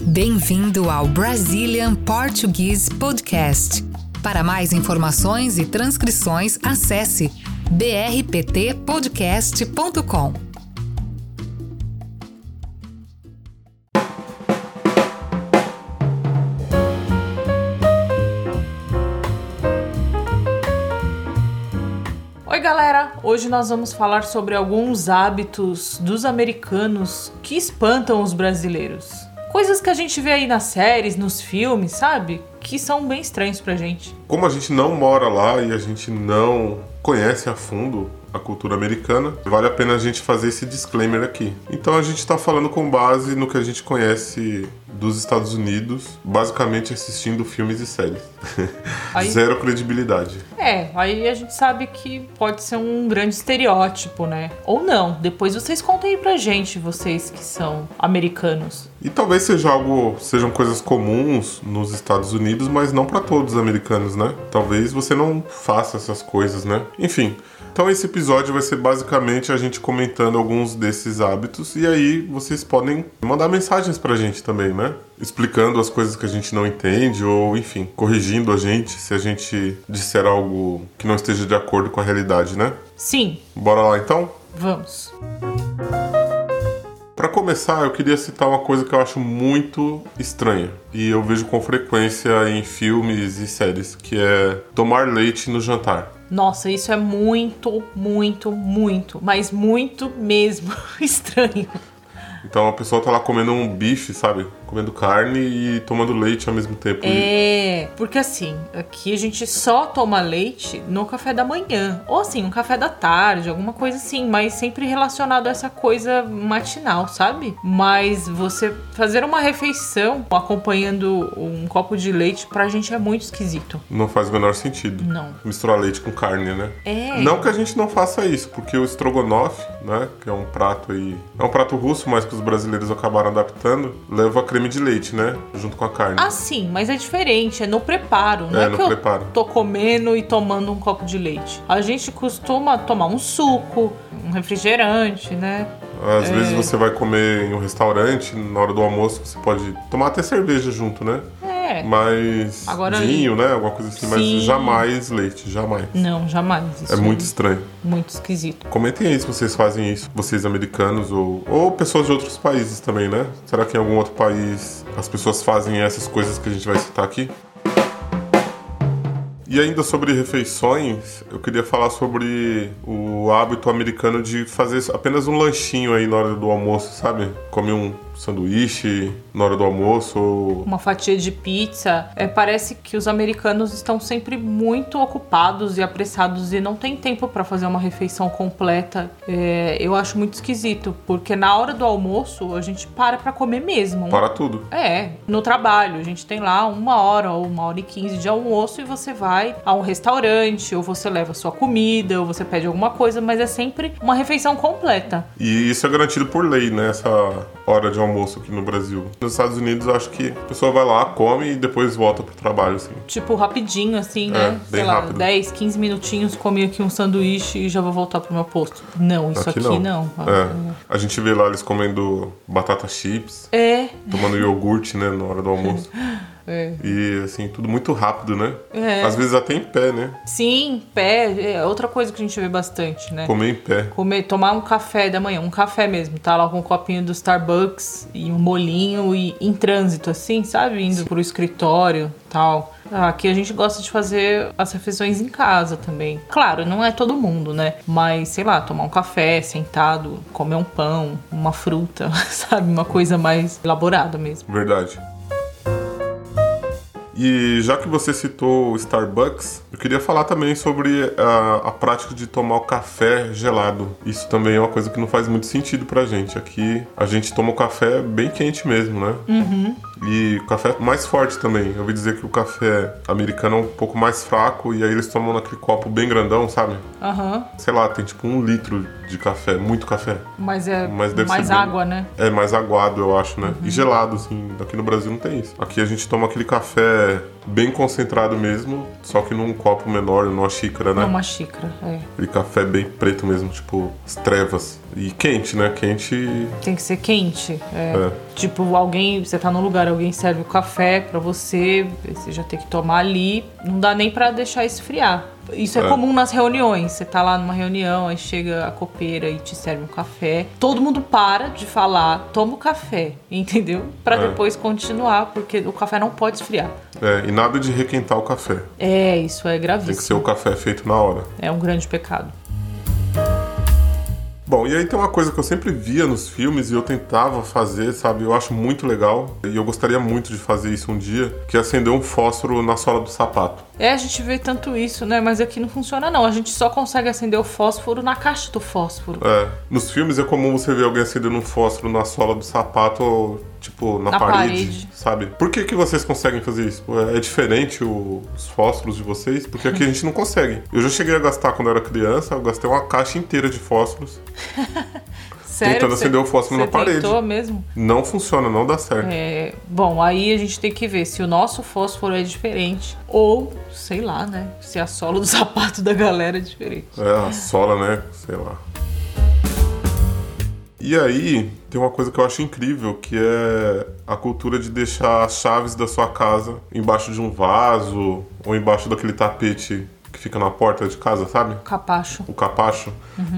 Bem-vindo ao Brazilian Portuguese Podcast. Para mais informações e transcrições, acesse brptpodcast.com. Hoje nós vamos falar sobre alguns hábitos dos americanos que espantam os brasileiros. Coisas que a gente vê aí nas séries, nos filmes, sabe? Que são bem estranhos pra gente. Como a gente não mora lá e a gente não conhece a fundo a cultura americana, vale a pena a gente fazer esse disclaimer aqui. Então a gente está falando com base no que a gente conhece dos Estados Unidos, basicamente assistindo filmes e séries. Aí- Zero credibilidade. É, aí a gente sabe que pode ser um grande estereótipo, né? Ou não. Depois vocês contem aí pra gente, vocês que são americanos. E talvez seja algo, sejam coisas comuns nos Estados Unidos, mas não para todos os americanos, né? Talvez você não faça essas coisas, né? Enfim, então esse episódio vai ser basicamente a gente comentando alguns desses hábitos e aí vocês podem mandar mensagens pra gente também, né? Explicando as coisas que a gente não entende ou, enfim, corrigindo a gente se a gente disser algo que não esteja de acordo com a realidade, né? Sim, Bora lá então? vamos. Pra começar, eu queria citar uma coisa que eu acho muito estranha e eu vejo com frequência em filmes e séries, que é tomar leite no jantar. Nossa, isso é muito, muito, muito, mas muito mesmo estranho. Então a pessoa tá lá comendo um bife, sabe? Comendo carne e tomando leite ao mesmo tempo. É, porque assim, aqui a gente só toma leite no café da manhã. Ou assim, no café da tarde, alguma coisa assim, mas sempre relacionado a essa coisa matinal, sabe? Mas você fazer uma refeição acompanhando um copo de leite pra gente é muito esquisito. Não faz o menor sentido. Não. Misturar leite com carne, né? É. Não que a gente não faça isso, porque o estrogonofe, né, que é um prato aí, é um prato russo, mas que os brasileiros acabaram adaptando, leva creme de leite, né, junto com a carne. Ah, sim, mas é diferente, é no preparo, não é, É, no que eu preparo. tô comendo e tomando um copo de leite. A gente costuma tomar um suco, um refrigerante, né? Às vezes você vai comer em um restaurante, na hora do almoço, você pode tomar até cerveja junto, né? É. Mas Agora- vinho, né? Alguma coisa assim, mas Sim. jamais leite, jamais. Não, jamais. Isso É muito estranho. muito esquisito. Comentem aí se vocês fazem isso, vocês americanos ou, ou pessoas de outros países também, né? Será que em algum outro país as pessoas fazem essas coisas que a gente vai citar aqui? E ainda sobre refeições, eu queria falar sobre o hábito americano de fazer apenas um lanchinho aí na hora do almoço, sabe? Come um sanduíche na hora do almoço ou Uma fatia de pizza. É, parece que os americanos estão sempre muito ocupados e apressados e não tem tempo pra fazer uma refeição completa. É, eu acho muito esquisito, porque na hora do almoço a gente para pra comer mesmo. para tudo. É, no trabalho. A gente tem lá uma hora ou uma hora e quinze de almoço e você vai a um restaurante, ou você leva sua comida, ou você pede alguma coisa, mas é sempre uma refeição completa. E isso é garantido por lei, né? Essa hora de almoço aqui no Brasil. Nos Estados Unidos, acho que a pessoa vai lá, come e depois volta pro trabalho, assim. Tipo, rapidinho, assim, É, né? bem Sei lá, rápido. 10, 15 minutinhos, comi aqui um sanduíche e já vou voltar pro meu posto. Não, isso aqui, não. É. A gente vê lá eles comendo batata chips, É, tomando iogurte, né, na hora do almoço. é. E assim, tudo muito rápido, né? É. Às vezes até em pé, né? Sim, pé, é outra coisa que a gente vê bastante, né? Comer em pé. Comer, tomar um café da manhã, um café mesmo, tá lá com um copinho do Starbucks e um molinho e em trânsito, assim, sabe? Indo pro escritório tal. Aqui a gente gosta de fazer as refeições em casa também. Claro, não é todo mundo, né? Mas, sei lá, tomar um café sentado, comer um pão, uma fruta, sabe? Uma coisa mais elaborada mesmo. Verdade. E já que você citou o Starbucks, eu queria falar também sobre a, a prática de tomar o café gelado. Isso também é uma coisa que não faz muito sentido pra gente. Aqui a gente toma o café bem quente mesmo, né? E o café mais forte também. Eu ouvi dizer que o café americano é um pouco mais fraco e aí eles tomam naquele copo bem grandão, sabe? Aham. Sei lá, tem tipo um litro de café, muito café. Mas é Mas mais ser bem- água, né? É mais aguado, eu acho, né? E gelado, assim. Aqui no Brasil não tem isso. Aqui a gente toma aquele café bem concentrado mesmo, só que num copo menor, numa xícara, né? É uma xícara. É. Aquele café bem preto mesmo, tipo as trevas. E quente, né? Quente. Tem que ser quente. É. É. Tipo, alguém, você tá num lugar, alguém serve o café pra você, você já tem que tomar ali, não dá nem pra deixar esfriar. Isso é, É. comum nas reuniões. Você tá lá numa reunião, aí chega a copeira e te serve um café. Todo mundo para de falar, toma o café, entendeu? Pra É. depois continuar, porque o café não pode esfriar. É, e nada de requentar o café. É, isso é Tem que ser gravíssimo. o café feito na hora. É um grande pecado. E aí tem uma coisa que eu sempre via nos filmes e eu tentava fazer, sabe? Eu acho muito legal e eu gostaria muito de fazer isso um dia, que é acender um fósforo na sola do sapato. É, a gente vê tanto isso, né? Mas aqui não funciona não. A gente só consegue acender o fósforo na caixa do fósforo. É, nos filmes é comum você ver alguém acendendo um fósforo na sola do sapato ou, tipo, na, Na parede, parede. sabe? Por que, que vocês conseguem fazer isso? É diferente o- os fósforos de vocês? Porque aqui a gente não consegue. Eu já cheguei a gastar quando eu era criança, eu gastei uma caixa inteira de fósforos. Sério? Tentando Você- acender o fósforo na parede. tentou mesmo? Não funciona, não dá certo. É, bom, aí a gente tem que ver se o nosso fósforo é diferente. Ou, sei lá, né? Se a sola do sapato da galera é diferente. É, a sola, né? Sei lá. E aí, tem uma coisa que eu acho incrível, que é a cultura de deixar as chaves da sua casa embaixo de um vaso ou embaixo daquele tapete que fica na porta de casa, sabe? Capacho. O capacho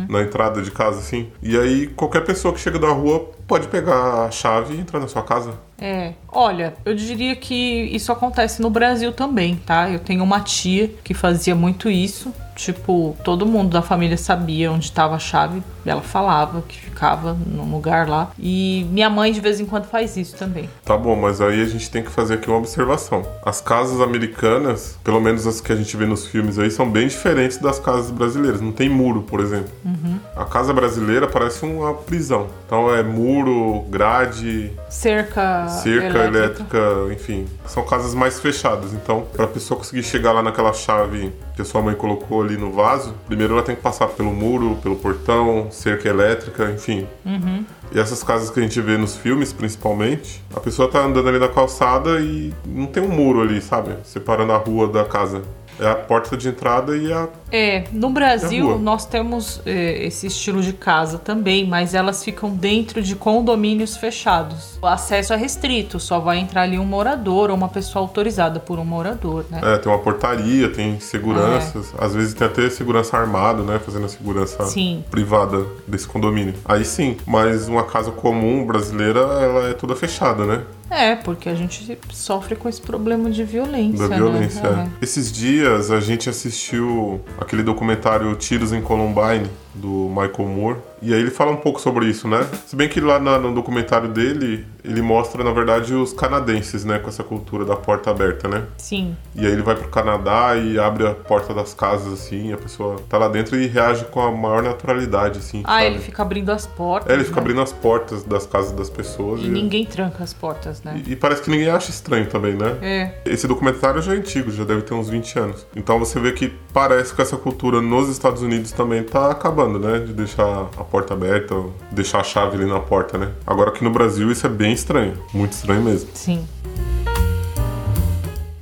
na entrada de casa, assim. E aí, qualquer pessoa que chega da rua pode pegar a chave e entrar na sua casa. É, olha, eu diria que isso acontece no Brasil também, tá? Eu tenho uma tia que fazia muito isso. Tipo, todo mundo da família sabia onde estava a chave. Ela falava que ficava num lugar lá. E minha mãe de vez em quando faz isso também. Tá bom, mas aí a gente tem que fazer aqui uma observação. As casas americanas, pelo menos as que a gente vê nos filmes aí, são bem diferentes das casas brasileiras. Não tem muro, por exemplo. A casa brasileira parece uma prisão. Então é muro, grade, Cerca, cerca elétrica, enfim. São casas mais fechadas. Então, para a pessoa conseguir chegar lá naquela chave que a sua mãe colocou ali no vaso, primeiro ela tem que passar pelo muro, pelo portão, cerca elétrica, enfim. E essas casas que a gente vê nos filmes, principalmente, a pessoa tá andando ali na calçada e não tem um muro ali, sabe? Separando a rua da casa. É a porta de entrada e a. É, no É Brasil nós temos é, esse estilo de casa também, mas elas ficam dentro de condomínios fechados. O acesso é restrito, só vai entrar ali um morador ou uma pessoa autorizada por um morador, né? É, tem uma portaria, tem seguranças. Às vezes tem até segurança armado, né? Fazendo a segurança Sim. privada desse condomínio. Aí sim, mas uma casa comum brasileira, ela é toda fechada, né? É, porque a gente sofre com esse problema de violência. Da violência. Né? é. Esses dias a gente assistiu aquele documentário Tiros em Columbine, do Michael Moore. E aí ele fala um pouco sobre isso, né? Se bem que lá na- no documentário dele, ele mostra, na verdade, os canadenses, né? Com essa cultura da porta aberta, né? Sim. E aí ele vai pro Canadá e abre a porta das casas, assim, e a pessoa tá lá dentro e reage com a maior naturalidade, assim. Ah, sabe? ele fica abrindo as portas. É, ele fica né? abrindo as portas das casas das pessoas. E ninguém tranca as portas, né? E, e parece que ninguém acha estranho também, né? É. Esse documentário já é antigo, já deve ter uns 20 anos. Então você vê que parece que essa cultura nos Estados Unidos também tá acabando, né? De deixar a porta aberta, ou deixar a chave ali na porta, né? Agora aqui no Brasil isso é bem estranho, muito estranho mesmo. Sim.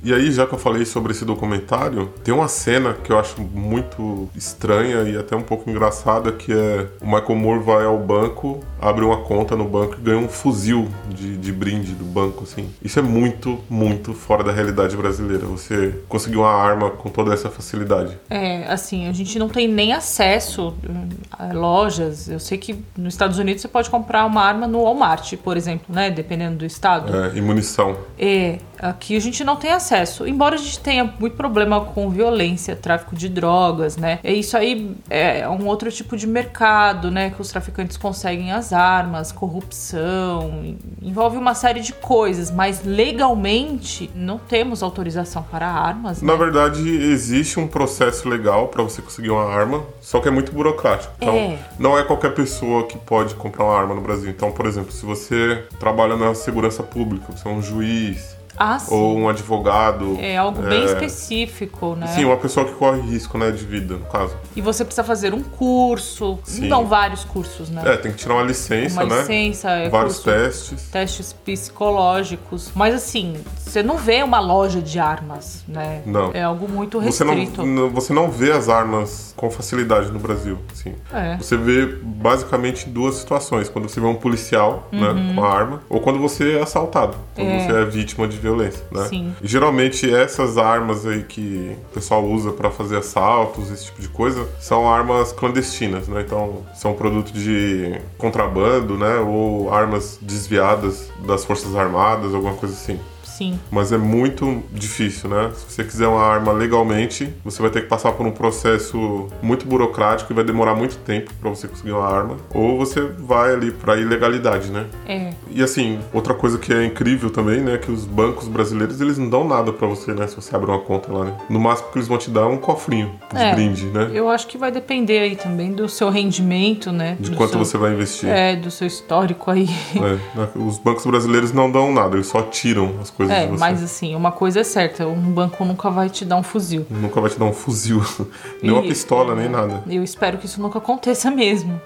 E aí, já que eu falei sobre esse documentário, tem uma cena que eu acho muito estranha e até um pouco engraçada, que é o Michael Moore vai ao banco, abre uma conta no banco e ganha um fuzil de, de brinde do banco, assim. Isso é muito, muito fora da realidade brasileira. Você conseguir uma arma com toda essa facilidade. É, assim, a gente não tem nem acesso hum, a lojas. Eu sei que nos Estados Unidos você pode comprar uma arma no Walmart, por exemplo, né? Dependendo do estado. É, e munição. É, aqui a gente não tem acesso. Embora a gente tenha muito problema com violência, tráfico de drogas, né? E isso aí é um outro tipo de mercado, né? Que os traficantes conseguem as armas, corrupção, envolve uma série de coisas, mas legalmente não temos autorização para armas. Na né? verdade, existe um processo legal para você conseguir uma arma, só que é muito burocrático. Então, É. não é qualquer pessoa que pode comprar uma arma no Brasil. Então, por exemplo, se você trabalha na segurança pública, você é um juiz Ah, ou um advogado. É algo bem é, específico, né? Sim, uma pessoa que corre risco, né, de vida, no caso. E você precisa fazer um curso, Sim. não vários cursos, né? É, tem que tirar uma licença, Uma né? licença, é Vários curso, testes. testes psicológicos. Mas assim, você não vê uma loja de armas, né? Não. É algo muito Você restrito. não, n- você não vê as armas com facilidade no Brasil, sim. É. Você vê basicamente duas situações. Quando você vê um policial né, com a arma, ou quando você é assaltado. Quando Uhum. É. você é vítima de violência, né? Sim. E geralmente essas armas aí que o pessoal usa pra fazer assaltos, esse tipo de coisa, são armas clandestinas, né? Então, são produto de contrabando, né? Ou armas desviadas das Forças Armadas, alguma coisa assim. Sim. Mas é muito difícil, né? Se você quiser uma arma legalmente, você vai ter que passar por um processo muito burocrático e vai demorar muito tempo pra você conseguir uma arma. Ou você vai ali pra ilegalidade, né? É. E assim, outra coisa que é incrível também, né, que os bancos brasileiros, eles não dão nada pra você, né, se você abre uma conta lá, né? No máximo que eles vão te dar é um cofrinho de É. brinde, né? Eu acho que vai depender aí também do seu rendimento, né? De quanto seu- você vai investir. É, do seu histórico aí. É, né? Os bancos brasileiros não dão nada, eles só tiram as coisas É, de você. mas assim, uma coisa é certa, um banco nunca vai te dar um fuzil. Nunca vai te dar um fuzil, nem uma E- pistola, nem nada. Eu espero que isso nunca aconteça mesmo.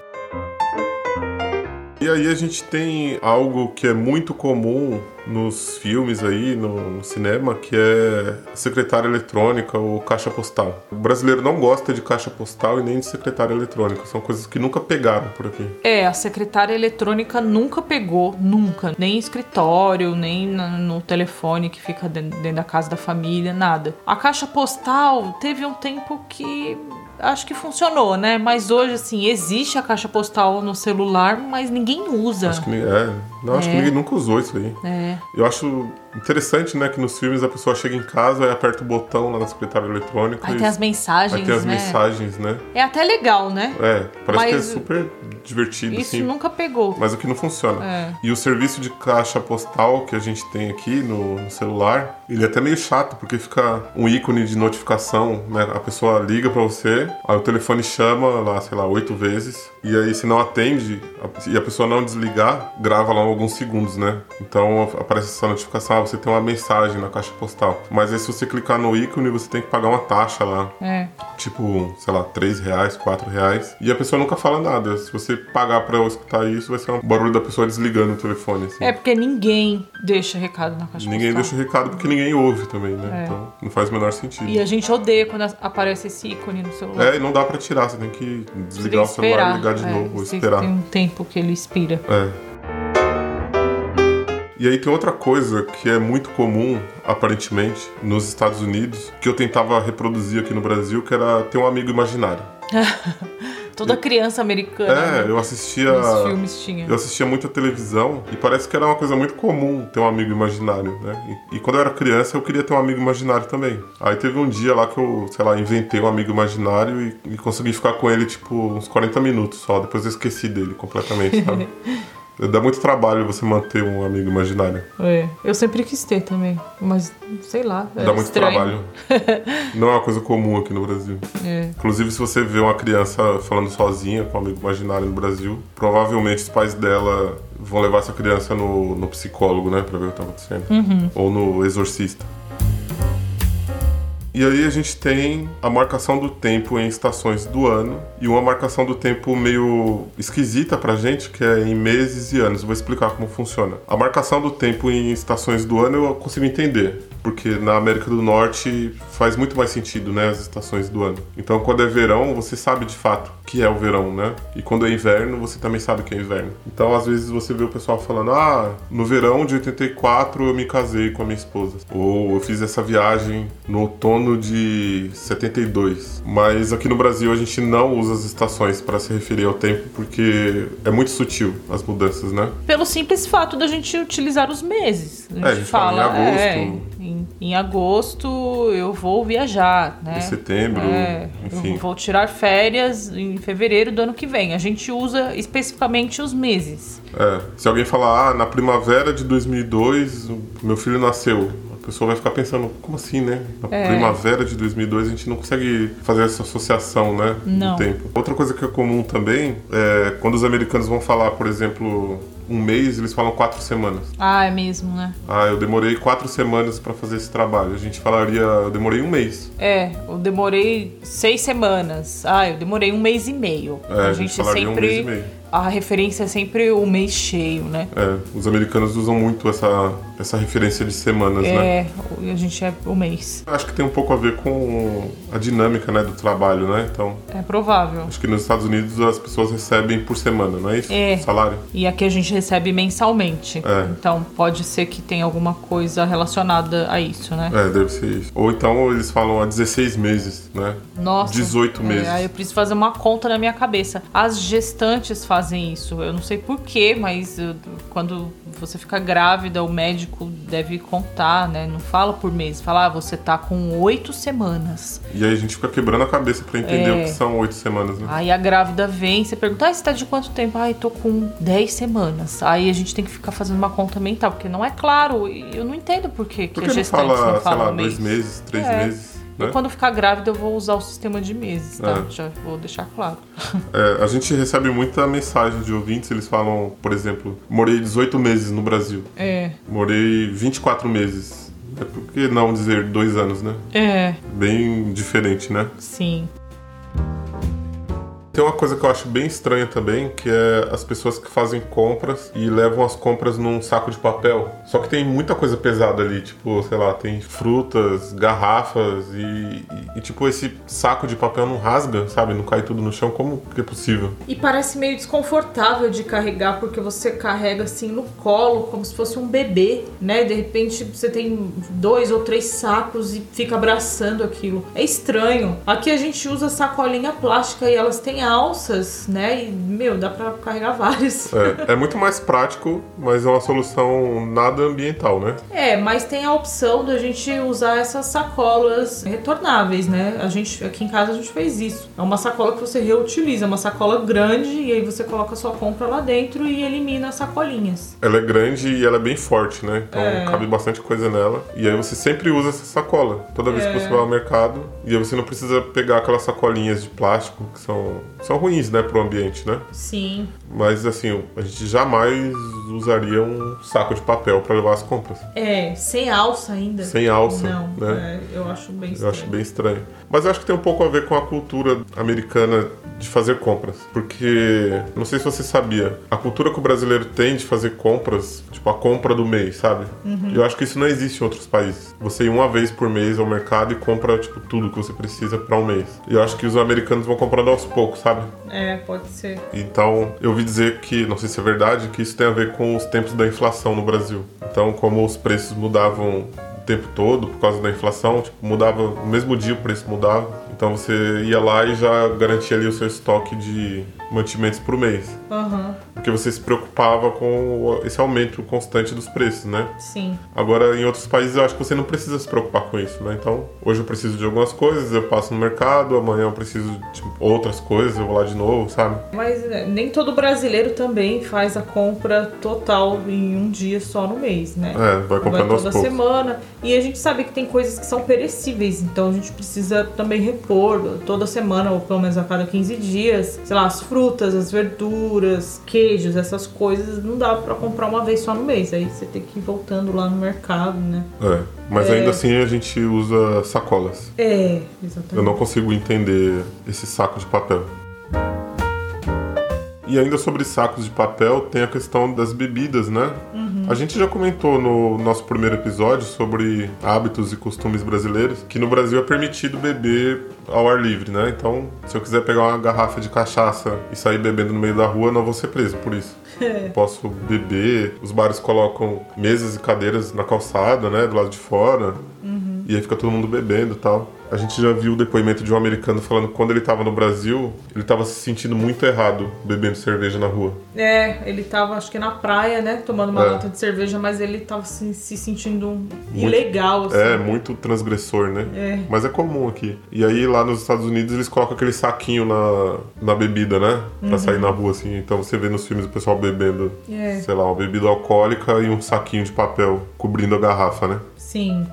E aí a gente tem algo que é muito comum nos filmes aí, no, no cinema, que é secretária eletrônica ou caixa postal. O brasileiro não gosta de caixa postal e nem de secretária eletrônica. São coisas que nunca pegaram por aqui. É, a secretária eletrônica nunca pegou, nunca. Nem em escritório, nem no telefone que fica dentro, dentro da casa da família, nada. A caixa postal teve um tempo que acho que funcionou, né? Mas hoje, assim, existe a caixa postal no celular, mas ninguém usa. Acho que, é, não, acho que É. ninguém nunca usou isso aí. É. Eu acho interessante, né, que nos filmes a pessoa chega em casa e aperta o botão lá na secretária eletrônica Aí e tem as mensagens, aí tem as né? mensagens, né? É até legal, né? É, parece que é Mas super divertido, Isso assim. nunca pegou. Mas aqui não funciona. É. E o serviço de caixa postal que a gente tem aqui no, no celular, ele é até meio chato, porque fica um ícone de notificação, né? A pessoa liga pra você, aí o telefone chama lá, sei lá, oito vezes, e aí se não atende a- e a pessoa não desligar, grava lá alguns segundos, né? Então aparece essa notificação, ah, você tem uma mensagem na caixa postal. Mas aí se você clicar no ícone, você tem que pagar uma taxa lá É. tipo, sei lá, 3 reais, 4 reais. E a pessoa nunca fala nada. Se você pagar pra eu escutar isso, vai ser um barulho da pessoa desligando o telefone. Assim. É porque ninguém deixa recado na caixa Ninguém postal. deixa o recado porque ninguém ouve também, né? É. Então não faz o menor sentido. E a gente odeia quando aparece esse ícone no celular. É, e não dá pra tirar, você tem que tem desligar que o celular e ligar de é, novo, ou esperar. Tem um tempo que ele expira. É. E aí tem outra coisa que é muito comum, aparentemente, nos Estados Unidos, que eu tentava reproduzir aqui no Brasil, que era ter um amigo imaginário. Toda criança americana É, né, eu assistia. nos filmes tinha. Eu assistia muita televisão e parece que era uma coisa muito comum ter um amigo imaginário, né? E, e quando eu era criança eu queria ter um amigo imaginário também. Aí teve um dia lá que eu, sei lá, inventei um amigo imaginário e, e consegui ficar com ele tipo uns 40 minutos só. Depois eu esqueci dele completamente, sabe? Dá muito trabalho você manter um amigo imaginário. É, eu sempre quis ter também, mas sei lá. é Dá muito estranho. trabalho. Não é uma coisa comum aqui no Brasil. É. Inclusive, se você vê uma criança falando sozinha com um amigo imaginário no Brasil, provavelmente os pais dela vão levar essa criança no, no psicólogo, né? Pra ver o que tá acontecendo. Ou no exorcista. E aí a gente tem a marcação do tempo em estações do ano e uma marcação do tempo meio esquisita pra gente, que é em meses e anos. Vou explicar como funciona. A marcação do tempo em estações do ano eu consigo entender, porque na América do Norte faz muito mais sentido, né, as estações do ano. Então quando é verão, você sabe de fato que é o verão, né? E quando é inverno, você também sabe que é inverno. Então às vezes você vê o pessoal falando: "Ah, no verão de 84 eu me casei com a minha esposa", ou eu fiz essa viagem no outono de 72. Mas aqui no Brasil a gente não usa as estações para se referir ao tempo porque é muito sutil as mudanças, né? Pelo simples fato da gente utilizar os meses. A gente, É, a gente fala em agosto. é, em agosto eu vou viajar, né? Em setembro, É, enfim. eu vou tirar férias em fevereiro do ano que vem. A gente usa especificamente os meses. É, se alguém falar, ah, na primavera de 2002, o meu filho nasceu. A pessoa vai ficar pensando, como assim, né? Na É. primavera de 2002 a gente não consegue fazer essa associação, né? Não. Do tempo. Outra coisa que é comum também é quando os americanos vão falar, por exemplo, um mês, eles falam quatro semanas. Ah, é mesmo, né? Ah, eu demorei quatro semanas para fazer esse trabalho. A gente falaria, eu demorei um mês. É, eu demorei seis semanas. Ah, eu demorei um mês e meio. É, a a gente gente falaria um A referência é sempre o mês cheio, né? É, os americanos usam muito essa, essa referência de semanas, né? É, e a gente é o mês. Acho que tem um pouco a ver com a dinâmica né, do trabalho, né? Então, É provável. acho que nos Estados Unidos as pessoas recebem por semana, não é isso? É. O salário. E aqui a gente recebe mensalmente. É. Então pode ser que tenha alguma coisa relacionada a isso, né? É, deve ser isso. Ou então eles falam há 16 meses, né? Nossa. 18 meses. É, eu preciso fazer uma conta na minha cabeça. As gestantes fazem isso. Eu não sei porquê, mas uh, quando você fica grávida, o médico deve contar, né? Não fala por mês. Fala, ah, você tá com oito semanas. E aí a gente fica quebrando a cabeça pra entender É. o que são oito semanas, né? Aí a grávida vem, você pergunta, ah, você tá de quanto tempo? Ai, tô com 10 semanas. Aí a gente tem que ficar fazendo uma conta mental, porque não é claro. e Eu não entendo por que, que as que não fala, não sei falam lá, mês. dois meses, três É. meses? Né? Eu, quando ficar grávida, eu vou usar o sistema de meses, tá? É. Já vou deixar claro. É, a gente recebe muita mensagem de ouvintes, eles falam, por exemplo, morei 18 meses no Brasil, É, morei 24 meses. É por que não dizer dois anos, né? é, Bem diferente, né? sim. Tem uma coisa que eu acho bem estranha também, que é as pessoas que fazem compras e levam as compras num saco de papel. Só que tem muita coisa pesada ali, tipo, sei lá, tem frutas, garrafas e, e- e, tipo, esse saco de papel não rasga, sabe? Não cai tudo no chão. Como que é possível? E parece meio desconfortável de carregar, porque você carrega assim no colo, como se fosse um bebê, né? De repente você tem dois ou três sacos e fica abraçando aquilo. É estranho. Aqui a gente usa sacolinha plástica e elas têm alças, né? E, meu, dá pra carregar várias. É, é muito mais prático, mas é uma solução nada ambiental, né? É, mas tem a opção da gente usar essas sacolas retornáveis, né? A gente aqui em casa a gente fez isso. É uma sacola que você reutiliza, uma sacola grande e aí você coloca a sua compra lá dentro e elimina as sacolinhas. Ela é grande e ela é bem forte, né? Então É. cabe bastante coisa nela. E aí você sempre usa essa sacola. Toda vez que É. você vai ao mercado. E aí você não precisa pegar aquelas sacolinhas de plástico que são, são ruins, né, pro ambiente, né? Sim. Mas assim, a gente jamais usaria um saco de papel para levar as compras. É, sem alça ainda. Sem alça, Não, né? é, eu acho bem Eu estranho. acho bem estranho. Mas eu acho que tem um pouco a ver com a cultura americana de fazer compras. Porque, não sei se você sabia, a cultura que o brasileiro tem de fazer compras, tipo a compra do mês, sabe? Eu acho que isso não existe em outros países. Você ir uma vez por mês ao mercado e compra, tipo, tudo que você precisa para um mês. E eu acho que os americanos vão comprando aos poucos, sabe? É, pode ser. Então, eu ouvi dizer que, não sei se é verdade, que isso tem a ver com os tempos da inflação no Brasil. Então, como os preços mudavam o tempo todo por causa da inflação, tipo, mudava no mesmo dia o preço mudava. Então você ia lá e já garantia ali o seu estoque de mantimentos por mês. Aham, Porque você se preocupava com esse aumento constante dos preços, né? sim. Agora, em outros países, eu acho que você não precisa se preocupar com isso, né? Então, hoje eu preciso de algumas coisas, eu passo no mercado, amanhã eu preciso de outras coisas, eu vou lá de novo, sabe? Mas né, nem todo brasileiro também faz a compra total em um dia só no mês, né? É, vai comprando vai aos toda poucos. semana. E a gente sabe que tem coisas que são perecíveis, então a gente precisa também repor toda semana, ou pelo menos a cada 15 dias. Sei lá, as frutas, as verduras, queijos, essas coisas não dá pra comprar uma vez só no mês. Aí você tem que ir voltando lá no mercado, né? É, mas É. ainda assim a gente usa sacolas. É, exatamente. Eu não consigo entender esse saco de papel. E ainda sobre sacos de papel, tem a questão das bebidas, né? A gente já comentou no nosso primeiro episódio sobre hábitos e costumes brasileiros, que no Brasil é permitido beber ao ar livre, né? Então, se eu quiser pegar uma garrafa de cachaça e sair bebendo no meio da rua, não vou ser preso por isso. Posso beber, os bares colocam mesas e cadeiras na calçada, né? Do lado de fora. E aí fica todo mundo bebendo e tal. A gente já viu o depoimento de um americano falando que quando ele tava no Brasil, ele tava se sentindo muito errado bebendo cerveja na rua. É, ele tava, acho que na praia, né? Tomando uma É. lata de cerveja, mas ele tava se, se sentindo um ilegal, assim. É, muito transgressor, né? É. Mas é comum aqui. E aí lá nos Estados Unidos eles colocam aquele saquinho na, na bebida, né? Pra sair na rua, assim. Então você vê nos filmes o pessoal bebendo, Uhum. É. sei lá, uma bebida alcoólica e um saquinho de papel cobrindo a garrafa, né? Sim.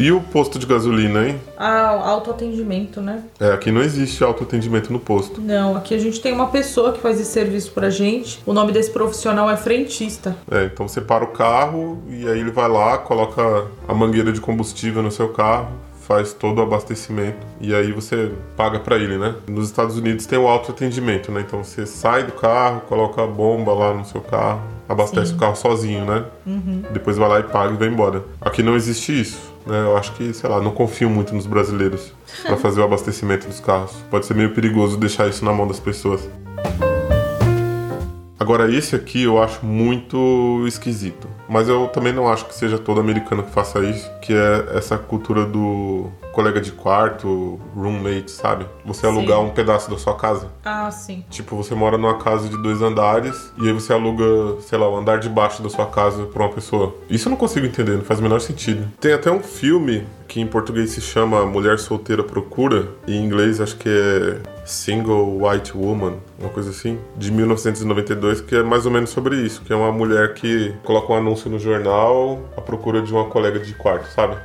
E o posto de gasolina, hein? Ah, autoatendimento, né? É, aqui não existe autoatendimento no posto. Não, aqui a gente tem uma pessoa que faz esse serviço pra gente. O nome desse profissional é frentista. É, então você para o carro e aí ele vai lá, coloca a mangueira de combustível no seu carro, faz todo o abastecimento e aí você paga pra ele, né? Nos Estados Unidos tem o autoatendimento, né? Então você sai do carro, coloca a bomba lá no seu carro, abastece Sim. o carro sozinho, né? Depois vai lá e paga e vai embora. Aqui não existe isso. Né, eu acho que, sei lá, não confio muito nos brasileiros pra fazer o abastecimento dos carros. Pode ser meio perigoso deixar isso na mão das pessoas. Agora, esse aqui eu acho muito esquisito. Mas eu também não acho que seja todo americano que faça isso, que é essa cultura do colega de quarto, roommate, sabe? Você alugar Sim. um pedaço da sua casa. Ah, sim. Tipo, você mora numa casa de dois andares e aí você aluga, sei lá, o andar de baixo da sua casa pra uma pessoa. Isso eu não consigo entender, não faz o menor sentido. Tem até um filme que em português se chama Mulher Solteira Procura, e em inglês acho que é Single White Woman, uma coisa assim, de 1992, que é mais ou menos sobre isso, que é uma mulher que coloca um anúncio no jornal à procura de uma colega de quarto, sabe?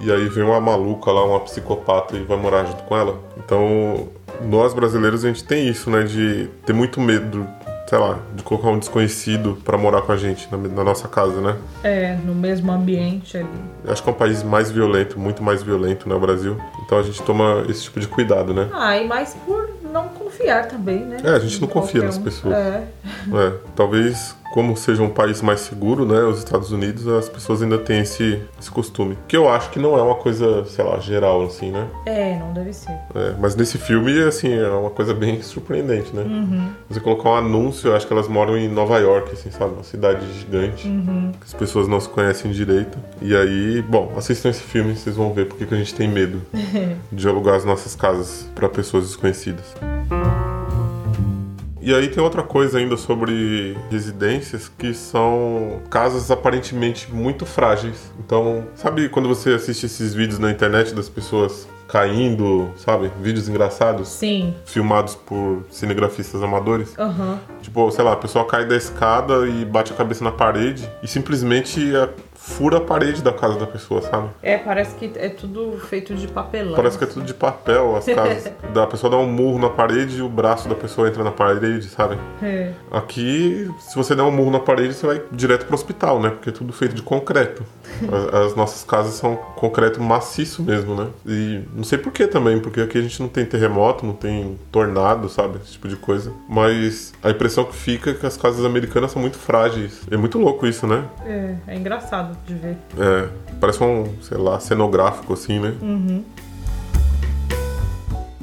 E aí vem uma maluca lá, uma psicopata e vai morar junto com ela. Então, nós brasileiros a gente tem isso, né, de ter muito medo, sei lá, de colocar um desconhecido pra morar com a gente na, na nossa casa, né? É, no mesmo ambiente ali. Acho que é um país mais violento, muito mais violento, né, o Brasil. Então a gente toma esse tipo de cuidado, né? Ah, e mais por não confiar também, né? É, a gente não confia qualquer nas um. pessoas. É. É, talvez como seja um país mais seguro, né, os Estados Unidos, as pessoas ainda têm esse, esse costume. Que eu acho que não é uma coisa, sei lá, geral, assim, né? É, não deve ser. É, mas nesse filme, assim, é uma coisa bem surpreendente, né? Você colocar um anúncio, eu acho que elas moram em Nova York, assim, sabe? Uma cidade gigante, que as pessoas não se conhecem direito. E aí, bom, assistam esse filme, vocês vão ver porque que a gente tem medo de alugar as nossas casas para pessoas desconhecidas. E aí tem outra coisa ainda sobre residências que são casas aparentemente muito frágeis. Então, sabe quando você assiste esses vídeos na internet das pessoas caindo, sabe? Vídeos engraçados Sim. filmados por cinegrafistas amadores. Aham. Tipo, sei lá, a pessoa cai da escada e bate a cabeça na parede e simplesmente é, fura a parede da casa da pessoa, sabe? É, parece que é tudo feito de papelão. Parece que é tudo de papel, as casas. da pessoa dá um murro na parede e o braço da pessoa entra na parede, sabe? É. Aqui, se você der um murro na parede, você vai direto pro hospital, né? Porque é tudo feito de concreto. As, as nossas casas são concreto maciço mesmo, né? E não sei por que também, porque aqui a gente não tem terremoto, não tem tornado, sabe? Esse tipo de coisa. Mas a impressão que fica é que as casas americanas são muito frágeis. É muito louco isso, né? É, é engraçado de ver. É, parece um, sei lá, cenográfico assim, né?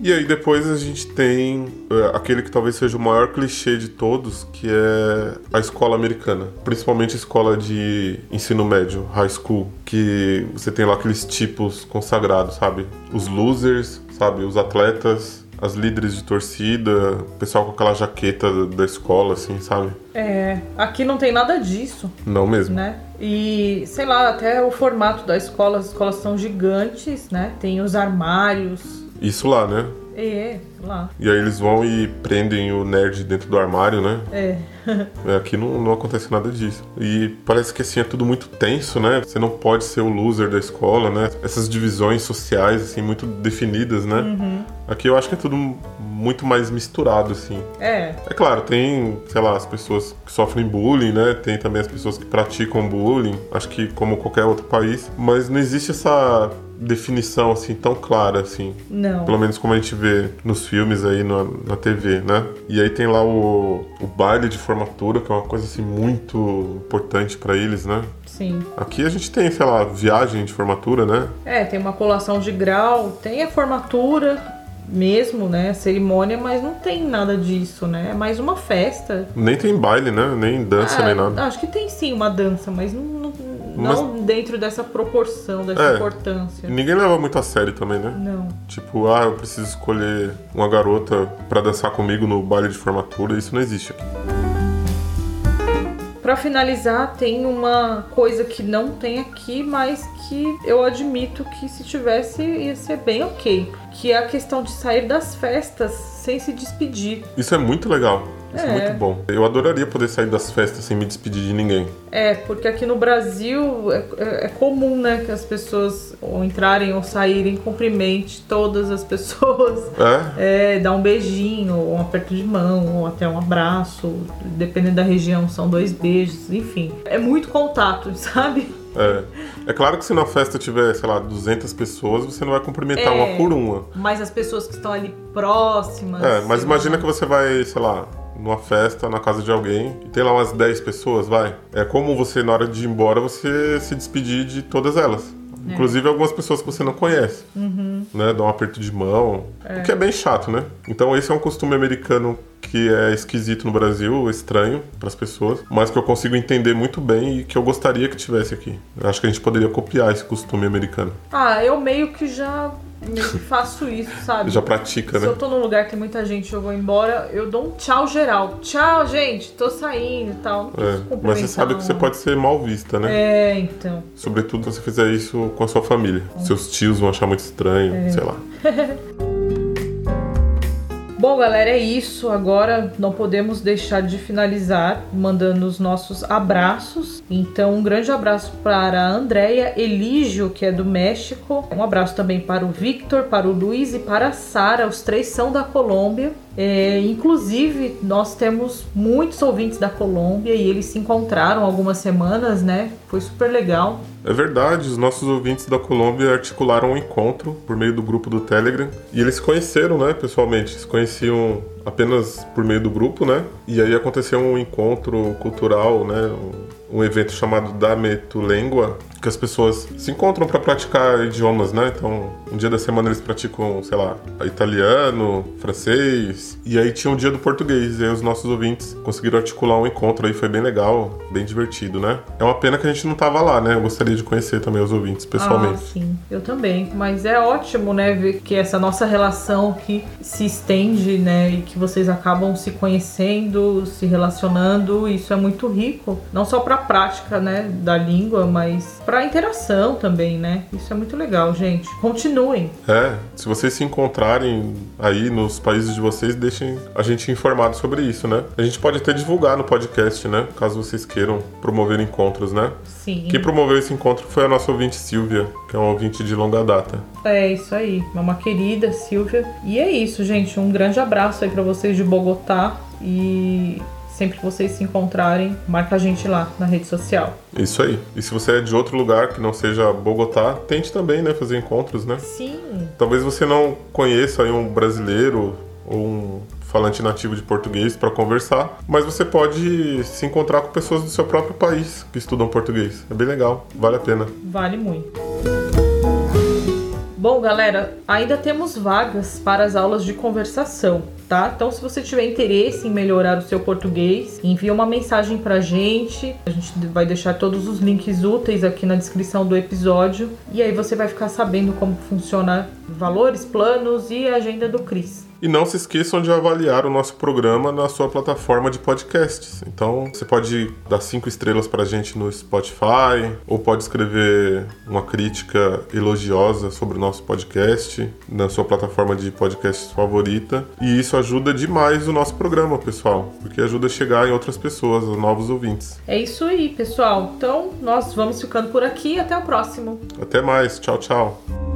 E aí depois a gente tem é, aquele que talvez seja o maior clichê de todos, que é a escola americana. Principalmente a escola de ensino médio, high school, que você tem lá aqueles tipos consagrados, sabe? Os losers, sabe? Os atletas, as líderes de torcida, o pessoal com aquela jaqueta da- da escola, assim, sabe? É, aqui não tem nada disso, Não mesmo. né? E, sei lá, até o formato da escola, as escolas são gigantes, né? Tem os armários. Isso lá, né? É, lá. E aí eles vão e prendem o nerd dentro do armário, né? É. É, Aqui não, não acontece nada disso. E parece que assim é tudo muito tenso, né? Você não pode ser o loser da escola, né? Essas divisões sociais, assim, muito definidas, né? Aqui eu acho que é tudo muito mais misturado, assim. É, É claro, tem, sei lá, as pessoas que sofrem bullying, né? Tem também as pessoas que praticam bullying, acho que como qualquer outro país. Mas não existe essa definição, assim, tão clara, assim. não. Pelo menos como a gente vê nos filmes aí na, na TV, né? E aí tem lá o, o baile de formatura, que é uma coisa assim muito importante pra eles, né? Sim. Aqui a gente tem, sei lá, viagem de formatura, né? É, tem uma colação de grau, tem a formatura mesmo, né? Cerimônia, mas não tem nada disso, né? É mais uma festa. Nem tem baile, né? Nem dança, Ah, nem nada. Acho que tem sim uma dança, mas não, não, não dentro dessa proporção, dessa É. importância. Ninguém leva muito a sério também, né? Não. Tipo, ah, eu preciso escolher uma garota pra dançar comigo no baile de formatura. Isso não existe aqui. Pra finalizar, tem uma coisa que não tem aqui, mas que eu admito que se tivesse ia ser bem ok, que é a questão de sair das festas sem se despedir. Isso é muito legal. Isso é. É. muito bom. Eu adoraria poder sair das festas sem me despedir de ninguém. É, porque aqui no Brasil é, é- é comum, né, que as pessoas ou entrarem ou saírem cumprimente todas as pessoas. É? É, dar um beijinho, ou um aperto de mão, ou até um abraço, dependendo da região, são dois beijos, enfim. É muito contato, sabe? É. É claro que se na festa tiver, sei lá, 200 pessoas, você não vai cumprimentar É. uma por uma. Mas as pessoas que estão ali próximas. É, mas imagina que você vai, sei lá, numa festa na casa de alguém e tem lá umas 10 pessoas, vai. É comum você, na hora de ir embora, você se despedir de todas elas. É. Inclusive algumas pessoas que você não conhece. Uhum. Né? Dar um aperto de mão. O que é bem chato, né? Então esse é um costume americano que é esquisito no Brasil, estranho para as pessoas, mas que eu consigo entender muito bem e que eu gostaria que tivesse aqui. Eu acho que a gente poderia copiar esse costume americano. Ah, eu meio que já faço isso, sabe? Já pratica, Se eu né? tô num lugar que tem muita gente e eu vou embora, eu dou um tchau geral. Tchau, gente, tô saindo e tal. É, mas você sabe que você pode ser mal vista, né? É, então. Sobretudo se você fizer isso com a sua família. Seus tios vão achar muito estranho, É. sei lá. Bom, galera, é isso. Agora não podemos deixar de finalizar mandando os nossos abraços. Então, um grande abraço para a Andrea Elígio, que é do México. Um abraço também para o Victor, para o Luiz e para a Sara. Os três são da Colômbia. É, inclusive, nós temos muitos ouvintes da Colômbia e eles se encontraram algumas semanas, né? Foi super legal. É verdade, os nossos ouvintes da Colômbia articularam um encontro por meio do grupo do Telegram e eles se conheceram, né, pessoalmente. Se conheciam apenas por meio do grupo, né? E aí aconteceu um encontro cultural, né? Um, evento chamado Dame tu Lengua, que as pessoas se encontram para praticar idiomas, né? Então, um dia da semana eles praticam, sei lá, italiano, francês, e aí tinha um dia do português, e aí os nossos ouvintes conseguiram articular um encontro aí, foi bem legal, bem divertido, né? É uma pena que a gente não tava lá, né? Eu gostaria de conhecer também os ouvintes Ah, pessoalmente. sim, eu também. Mas é ótimo, né, ver que essa nossa relação que se estende, né, e que vocês acabam se conhecendo, se relacionando, isso é muito rico. Não só pra prática, né, da língua, mas pra interação também, né? Isso é muito legal, gente. Continuem. É, se vocês se encontrarem aí nos países de vocês, deixem a gente informado sobre isso, né? A gente pode até divulgar no podcast, né? Caso vocês queiram promover encontros, né? Sim. Quem promoveu esse encontro foi a nossa ouvinte Silvia, que é uma ouvinte de longa data. É isso aí, é uma querida Silvia. E é isso, gente. Um grande abraço aí pra vocês de Bogotá e sempre que vocês se encontrarem, marca a gente lá na rede social. Isso aí. E se você é de outro lugar que não seja Bogotá, tente também, né? Fazer encontros, né? Sim. Talvez você não conheça aí um brasileiro ou um falante nativo de português para conversar, mas você pode se encontrar com pessoas do seu próprio país que estudam português. É bem legal, vale a pena. Vale muito. Bom, galera, ainda temos vagas para as aulas de conversação, tá? Então, se você tiver interesse em melhorar o seu português, envia uma mensagem pra gente. A gente vai deixar todos os links úteis aqui na descrição do episódio. E aí você vai ficar sabendo como funciona valores, planos e a agenda do Cris. E não se esqueçam de avaliar o nosso programa na sua plataforma de podcasts. Então, você pode dar cinco estrelas pra gente no Spotify, ou pode escrever uma crítica elogiosa sobre o nosso podcast na sua plataforma de podcasts favorita. E isso ajuda demais o nosso programa, pessoal, porque ajuda a chegar em outras pessoas, a novos ouvintes. É isso aí, pessoal. Então, nós vamos ficando por aqui. Até o próximo. Até mais, tchau, tchau.